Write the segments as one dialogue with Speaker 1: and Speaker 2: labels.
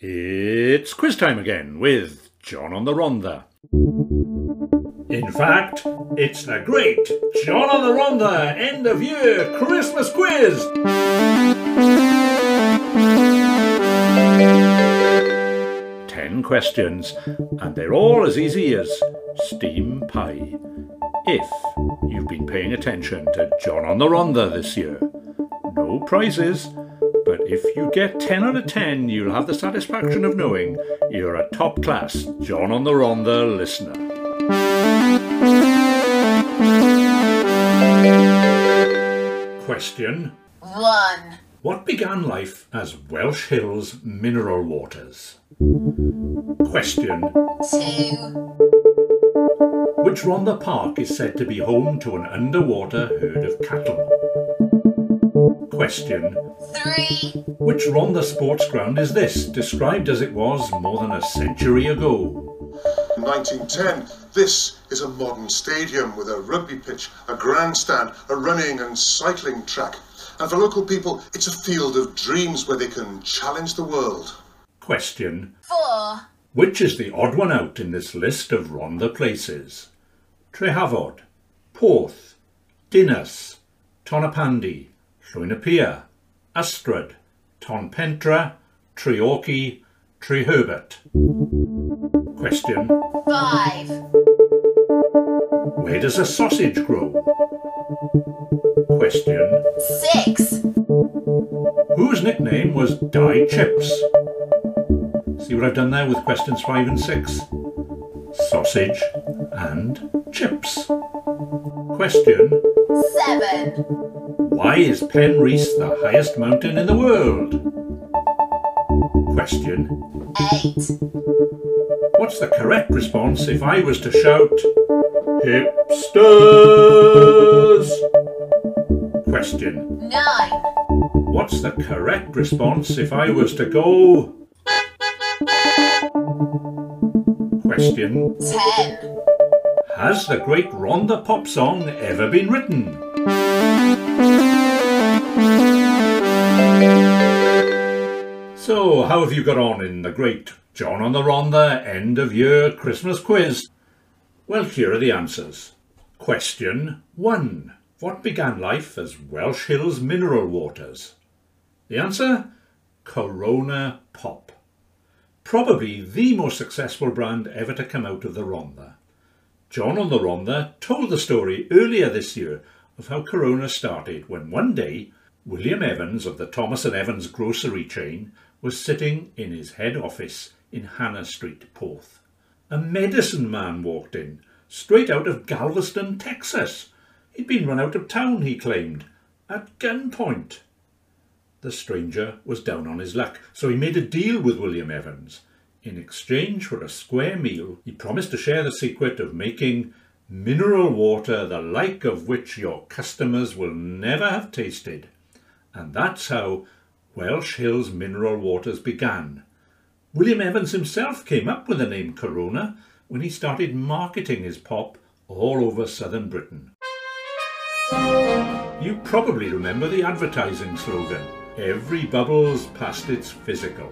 Speaker 1: It's quiz time again with John on the Rhondda. In fact, it's the great John on the Rhondda end of year Christmas quiz. Ten questions, and they're all as easy as steam pie. If you've been paying attention to John on the Rhondda this year. No prizes, if you get 10 out of 10, you'll have the satisfaction of knowing you're a top class John on the Rhondda listener. Question
Speaker 2: One.
Speaker 1: What began life as Welsh Hills mineral waters? Question
Speaker 2: Two.
Speaker 1: Which Rhondda Park is said to be home to an underwater herd of cattle? Question
Speaker 2: Three.
Speaker 1: Which Rhondda sports ground is this, described as it was more than a century ago?
Speaker 3: In 1910, this is a modern stadium with a rugby pitch, a grandstand, a running and cycling track. And for local people, it's a field of dreams where they can challenge the world.
Speaker 1: Question
Speaker 2: Four.
Speaker 1: Which is the odd one out in this list of Rhondda places? Trehafod, Porth, Dinas, Tonypandy, Llwynypia, Ystrad, Tonpentre, Treorchy, Treherbert. Question
Speaker 2: Five.
Speaker 1: Where does a sausage grow? Question
Speaker 2: Six.
Speaker 1: Whose nickname was Dai Chips? See what I've done there with questions 5 and 6? Sausage and chips. Question
Speaker 2: Seven.
Speaker 1: Why is Penrhys the highest mountain in the world? Question
Speaker 2: Eight.
Speaker 1: What's the correct response if I was to shout Hipsters? Question
Speaker 2: Nine.
Speaker 1: What's the correct response if I was to go? Question
Speaker 2: Ten.
Speaker 1: Has the great Rhondda pop song ever been written? So, how have you got on in the great John on the Rhondda end of year Christmas quiz? Well, here are the answers. Question 1. What began life as Welsh Hills mineral waters? The answer? Corona Pop. Probably the most successful brand ever to come out of the Rhondda. John on the Rhondda told the story earlier this year of how Corona started when one day William Evans of the Thomas and Evans grocery chain was sitting in his head office in Hannah Street, Porth. A medicine man walked in, straight out of Galveston, Texas. He'd been run out of town, he claimed, at gunpoint. The stranger was down on his luck, so he made a deal with William Evans. In exchange for a square meal, he promised to share the secret of making mineral water the like of which your customers will never have tasted. And that's how Welsh Hills Mineral Waters began. William Evans himself came up with the name Corona when he started marketing his pop all over southern Britain. You probably remember the advertising slogan, Every bubble's past its physical.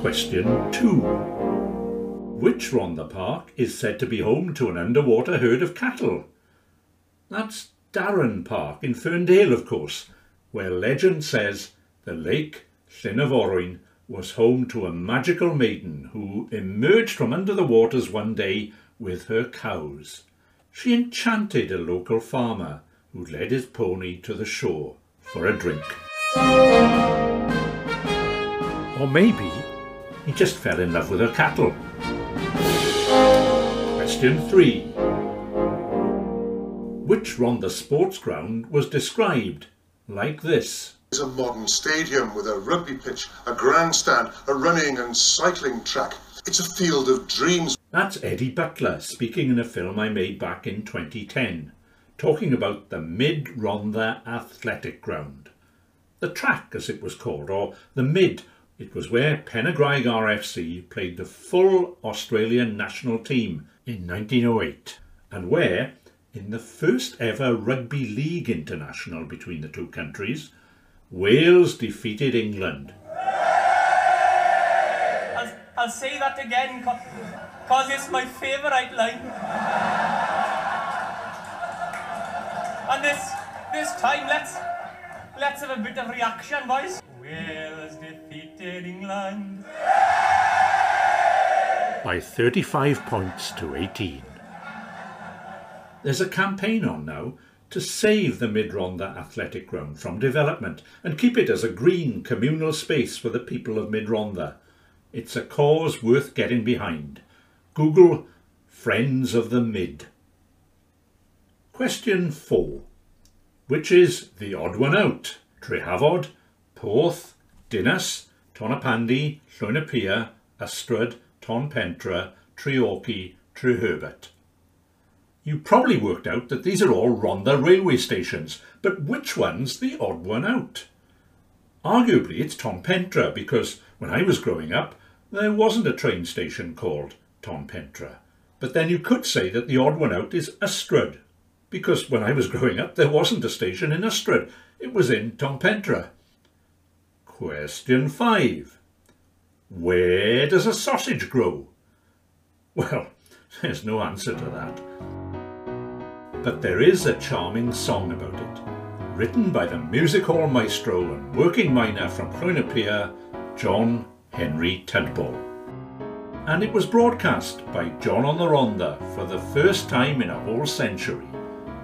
Speaker 1: Question 2. Which Rhondda Park is said to be home to an underwater herd of cattle? That's Darran Park in Ferndale, of course, where legend says the lake Llyn y Forwyn was home to a magical maiden who emerged from under the waters one day with her cows. She enchanted a local farmer who led his pony to the shore for a drink. Or maybe he just fell in love with her cattle. Question 3. Which Rhondda sports ground was described like this?
Speaker 3: It's a modern stadium with a rugby pitch, a grandstand, a running and cycling track. It's a field of dreams.
Speaker 1: That's Eddie Butler speaking in a film I made back in 2010, talking about the Mid Rhondda Athletic Ground. The track, as it was called, or the Mid, it was where Penygraig RFC played the full Australian national team in 1908, and where, in the first ever Rugby League international between the two countries, Wales defeated England.
Speaker 4: I'll say that again, cause it's my favourite line. and this this time, let's let's have a bit of reaction, boys. Wales defeated England.
Speaker 1: By 35 points to 18. There's a campaign on now to save the Mid Rhondda Athletic Ground from development and keep it as a green communal space for the people of Mid Rhondda. It's a cause worth getting behind. Google Friends of the Mid. Question 4. Which is the odd one out? Trehafod, Porth, Dinas, Tonypandy, Llwynypia, Ystrad, Tonpentre, Treorchy, Treherbert. You probably worked out that these are all Rhondda railway stations, but which one's the odd one out? Arguably it's Tonpentre because when I was growing up there wasn't a train station called Tonpentre. But then you could say that the odd one out is Ystrad because when I was growing up there wasn't a station in Ystrad, it was in Tonpentre. Question 5. Where does a sausage grow? Well, there's no answer to that. But there is a charming song about it, written by the music hall maestro and working miner from Llwynypia, John Henry Tudball. And it was broadcast by John on the Rhondda for the first time in a whole century,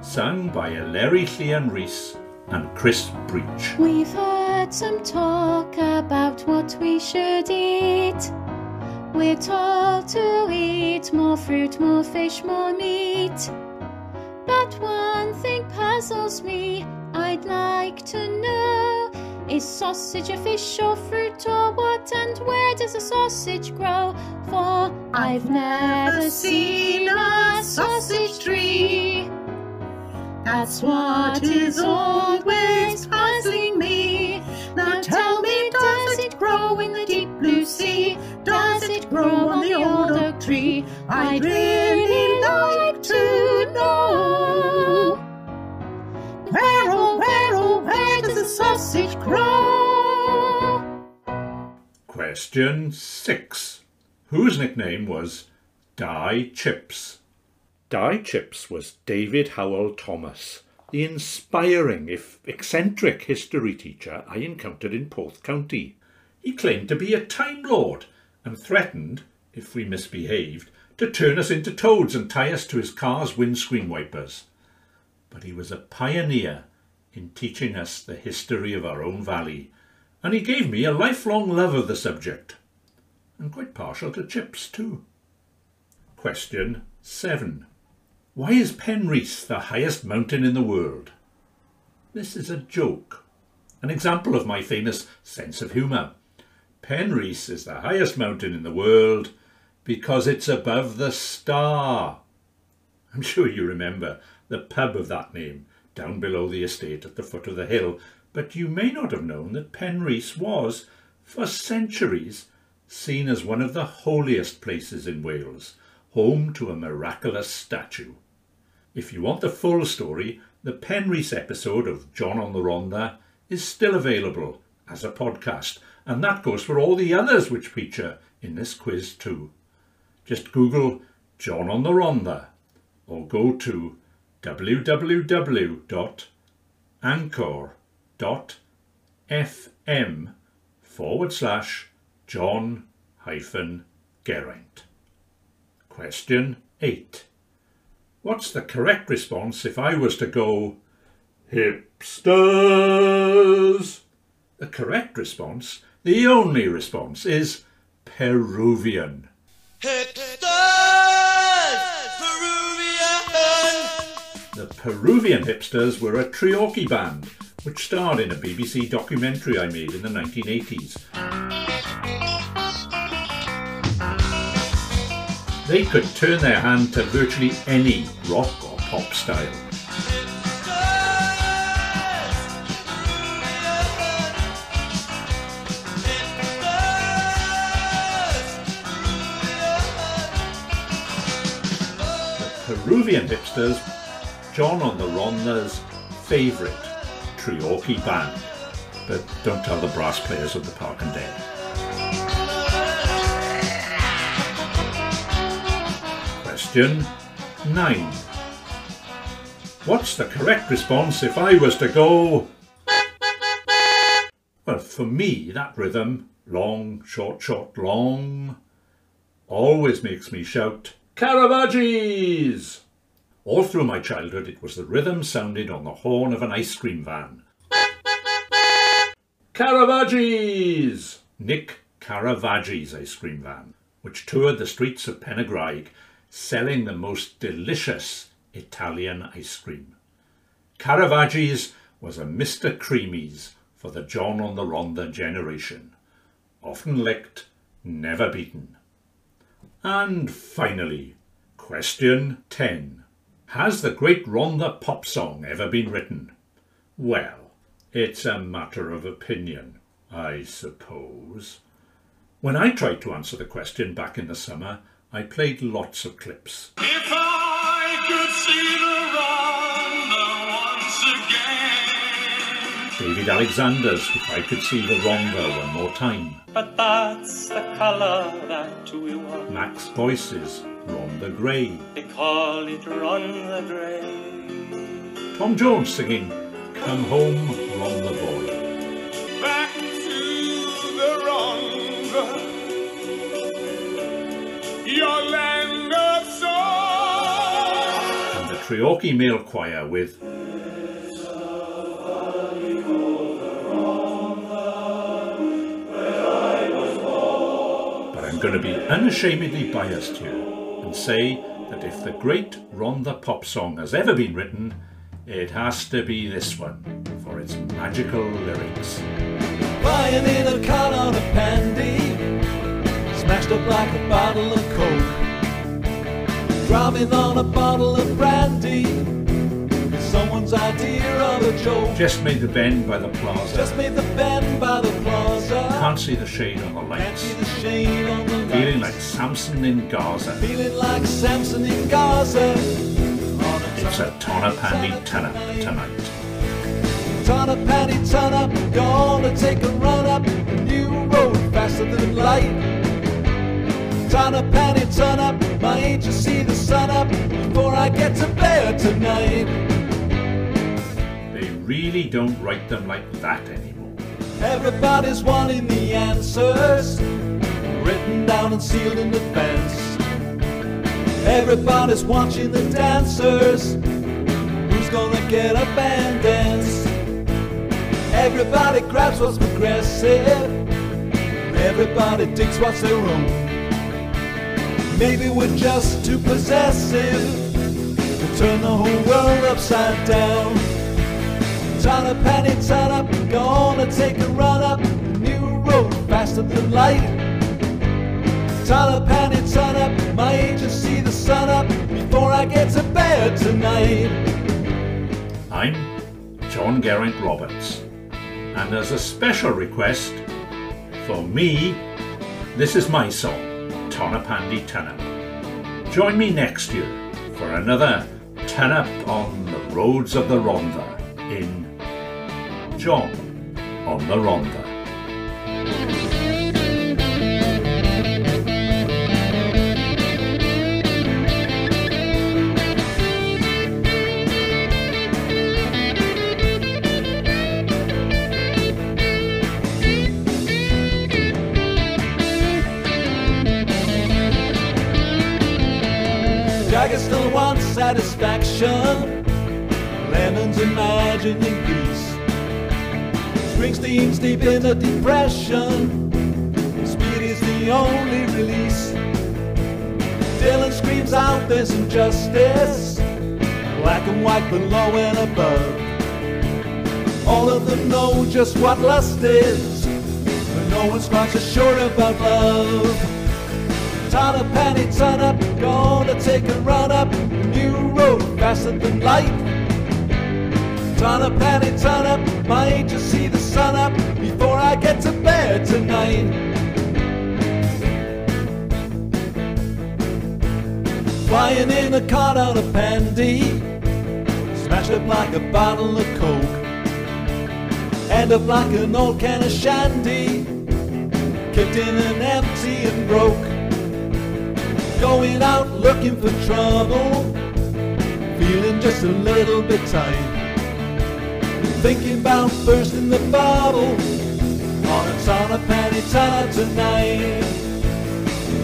Speaker 1: sung by Eleri Llian Rhys and Chris Breach.
Speaker 5: We've heard some talk about what we should eat. We're told to eat more fruit, more fish, more meat. But one thing puzzles me, I'd like to know Is sausage a fish or fruit or what? And where does a sausage grow? For I've never seen a sausage tree. That's what is always puzzling me. Now tell me, does it grow in the deep blue sea? Does it grow on the old oak tree? I'd really
Speaker 1: Question 6. Whose nickname was Dai Chips? Dai Chips was David Howell Thomas, the inspiring, if eccentric, history teacher I encountered in Porth County. He claimed to be a Time Lord and threatened, if we misbehaved, to turn us into toads and tie us to his car's windscreen wipers. But he was a pioneer in teaching us the history of our own valley, and he gave me a lifelong love of the subject. I'm quite partial to chips too. Question 7. Why is Penrhys the highest mountain in the world? This is a joke, an example of my famous sense of humour. Penrhys is the highest mountain in the world because it's above the star. I'm sure you remember the pub of that name down below the estate at the foot of the hill, but you may not have known that Penrhys was, for centuries, seen as one of the holiest places in Wales, home to a miraculous statue. If you want the full story, the Penrhys episode of John on the Rhondda is still available as a podcast, and that goes for all the others which feature in this quiz too. Just Google John on the Rhondda or go to www.anchor.fm forward slash John hyphen Geraint. Question 8. What's the correct response if I was to go hipsters? The correct response, the only response, is Peruvian. Hipsters! Peruvian! The Peruvian Hipsters were a Treorchy band, which starred in a BBC documentary I made in the 1980s. They could turn their hand to virtually any rock or pop style. The Peruvian Hipsters John on the Rhondda's favourite karaoke band. But don't tell the brass players of the Parc and Dare. Question 9. What's the correct response if I was to go... Well, for me, that rhythm, long, short, short, long, always makes me shout, Caravaggi's! All through my childhood, it was the rhythm sounded on the horn of an ice cream van. Caravaggies! Nick Caravaggi's ice cream van, which toured the streets of Penygraig, selling the most delicious Italian ice cream. Caravaggi's was a Mr. Creamies for the John on the Rhondda generation. Often licked, never beaten. And finally, question 10. Has the great Rhondda pop song ever been written? Well, it's a matter of opinion, I suppose. When I tried to answer the question back in the summer, I played lots of clips.
Speaker 6: If I could see the once again.
Speaker 1: David Alexander's If I Could See the Rhondda One More Time.
Speaker 4: But that's the colour that we want.
Speaker 1: Max Boyce's Rhondda Grey.
Speaker 4: They call it Run the Grey.
Speaker 1: Tom Jones singing Come Home Rhondda Boy.
Speaker 6: Back to the Rhondda. Your land of song.
Speaker 1: And the Treorchy Male Choir with But I'm going to be unashamedly biased here and say that if the great Rhondda pop song has ever been written, it has to be this one for its magical lyrics.
Speaker 7: Flying in a car on a pandy, smashed up like a bottle of coke. Driving on a bottle of brandy, someone's idea of a joke.
Speaker 1: Just made the bend by the plaza.
Speaker 7: Just made the bend by the plaza.
Speaker 1: Can't see the shade on the
Speaker 7: Can't see
Speaker 1: lights.
Speaker 7: The the
Speaker 1: Feeling like. Samson in Gaza.
Speaker 7: Feeling like Samson in Gaza.
Speaker 1: It's a Tonna Pandy turn up tonight.
Speaker 7: Ton of panty, ton up, gonna take a run up a new road faster than light. Ton of panty, ton up, my age to see the sun up before I get to bed tonight.
Speaker 1: They really don't write them like that anymore.
Speaker 7: Everybody's wanting the answers, written down and sealed in advance. Everybody's watching the dancers. Who's gonna get up and dance? Everybody grabs what's progressive. Everybody digs what's their own. Maybe we're just too possessive to turn the whole world upside down. Ton of panty, ton up, gonna take a run up the new road faster than light. Ton of panty, up, my the sun up before I get to bed tonight.
Speaker 1: I'm John Geraint Roberts, and as a special request for me, this is my song, Turn Up. Join me next year for another Turn Up on the Roads of the Rhondda in John on the Rhondda.
Speaker 7: Satisfaction. Lennon's imagining peace. Springsteen's deep in a depression. Speed is the only release. Dylan screams out there's injustice. Black and white below and above. All of them know just what lust is. But no one's quite so sure about love. Ton of panty, ton up, gonna take a run up road faster than light. Turn up, panty, turn up, might just see the sun up before I get to bed tonight. Flying in a car on a pandy, smashed up like a bottle of coke. End up like an old can of shandy, kicked in and empty and broke. Going out looking for trouble, feeling just a little bit tight. Thinking about bursting the bubble on a of panty tanner tonight.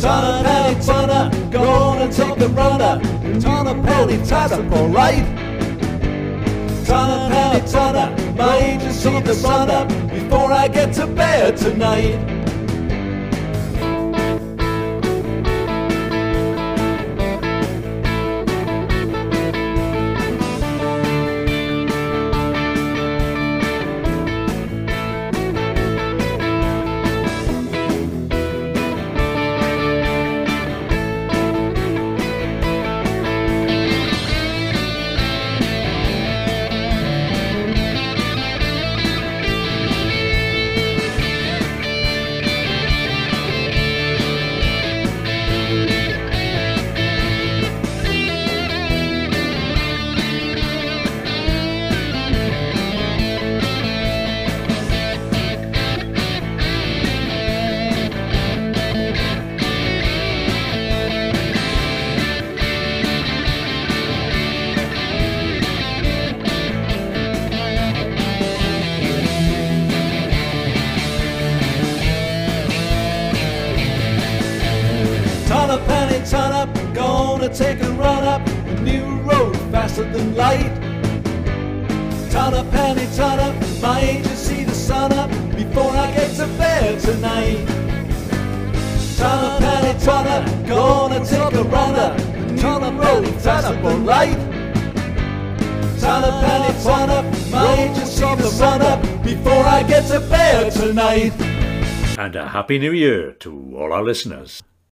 Speaker 7: Ton of panty tanner, gonna take a runner. Of panty tanner, alright. Ton of panty tanner, my agency the runner before I get to bed tonight. Penny, ton up, gonna take a run up a new road faster than light. Ton of penny, ton up, my angel see the sun up before I get to bed tonight. Ton of penny, ton up, gonna take a run up a new road faster than light. Ton of penny, ton up, my angel see the sun up before I get to bed tonight.
Speaker 1: And a Happy New Year to all our listeners.